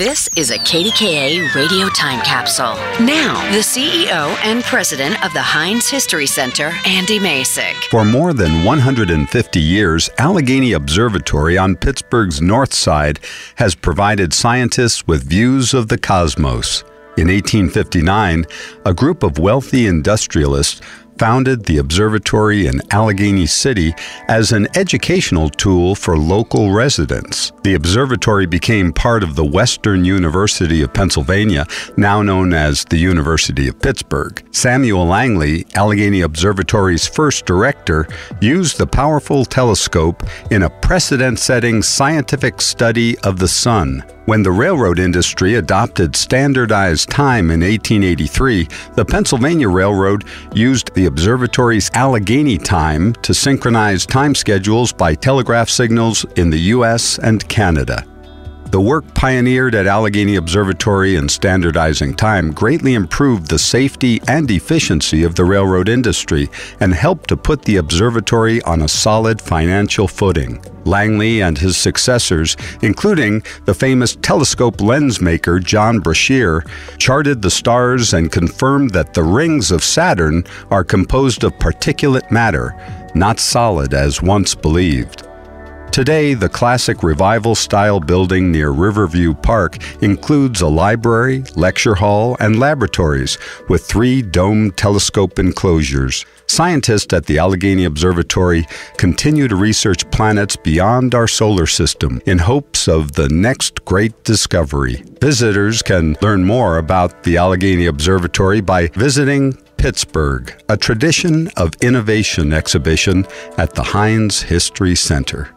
This is a KDKA radio time capsule. Now, the CEO and president of the Heinz History Center, Andy Masich. For more than 150 years, Allegheny Observatory on Pittsburgh's north side has provided scientists with views of the cosmos. In 1859, a group of wealthy industrialists founded the observatory in Allegheny City as an educational tool for local residents. The observatory became part of the Western University of Pennsylvania, now known as the University of Pittsburgh. Samuel Langley, Allegheny Observatory's first director, used the powerful telescope in a precedent setting scientific study of the sun. When the railroad industry adopted standardized time in 1883, the Pennsylvania Railroad used the observatory's Allegheny time to synchronize time schedules by telegraph signals in the U.S. and Canada. The work pioneered at Allegheny Observatory in standardizing time greatly improved the safety and efficiency of the railroad industry and helped to put the observatory on a solid financial footing. Langley and his successors, including the famous telescope lens maker John Brashear, charted the stars and confirmed that the rings of Saturn are composed of particulate matter, not solid as once believed. Today, the classic revival style building near Riverview Park includes a library, lecture hall, and laboratories with three domed telescope enclosures. Scientists at the Allegheny Observatory continue to research planets beyond our solar system in hopes of the next great discovery. Visitors can learn more about the Allegheny Observatory by visiting Pittsburgh, a tradition of innovation exhibition at the Heinz History Center.